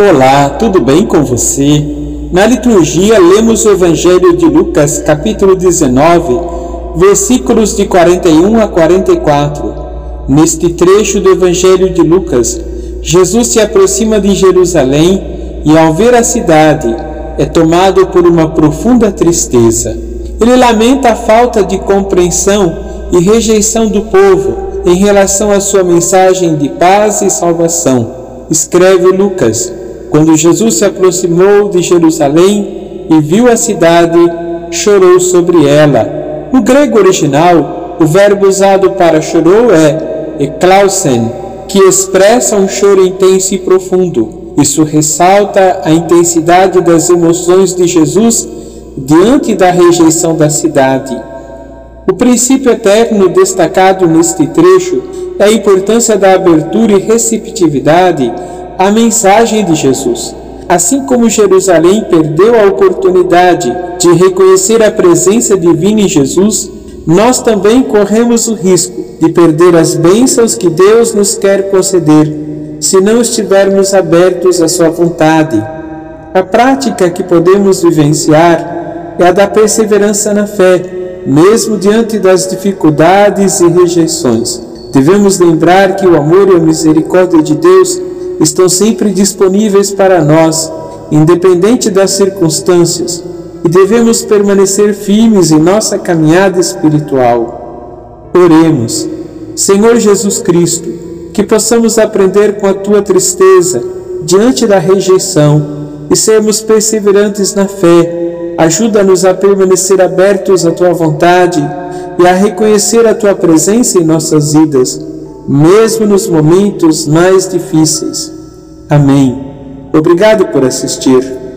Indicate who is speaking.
Speaker 1: Olá, tudo bem com você? Na liturgia lemos o Evangelho de Lucas, capítulo 19, versículos de 41 a 44. Neste trecho do Evangelho de Lucas, Jesus se aproxima de Jerusalém e, ao ver a cidade, é tomado por uma profunda tristeza. Ele lamenta a falta de compreensão e rejeição do povo em relação à sua mensagem de paz e salvação. Escreve Lucas quando Jesus se aproximou de Jerusalém e viu a cidade, chorou sobre ela. No grego original, o verbo usado para chorou é eklausen, que expressa um choro intenso e profundo. Isso ressalta a intensidade das emoções de Jesus diante da rejeição da cidade. O princípio eterno destacado neste trecho é a importância da abertura e receptividade a mensagem de Jesus. Assim como Jerusalém perdeu a oportunidade de reconhecer a presença divina em Jesus, nós também corremos o risco de perder as bênçãos que Deus nos quer conceder se não estivermos abertos à Sua vontade. A prática que podemos vivenciar é a da perseverança na fé, mesmo diante das dificuldades e rejeições. Devemos lembrar que o amor e a misericórdia de Deus estão sempre disponíveis para nós, independente das circunstâncias, e devemos permanecer firmes em nossa caminhada espiritual. Oremos, Senhor Jesus Cristo, que possamos aprender com a tua tristeza diante da rejeição e sermos perseverantes na fé. Ajuda-nos a permanecer abertos à tua vontade e a reconhecer a tua presença em nossas vidas mesmo nos momentos mais difíceis. Amém. Obrigado por assistir.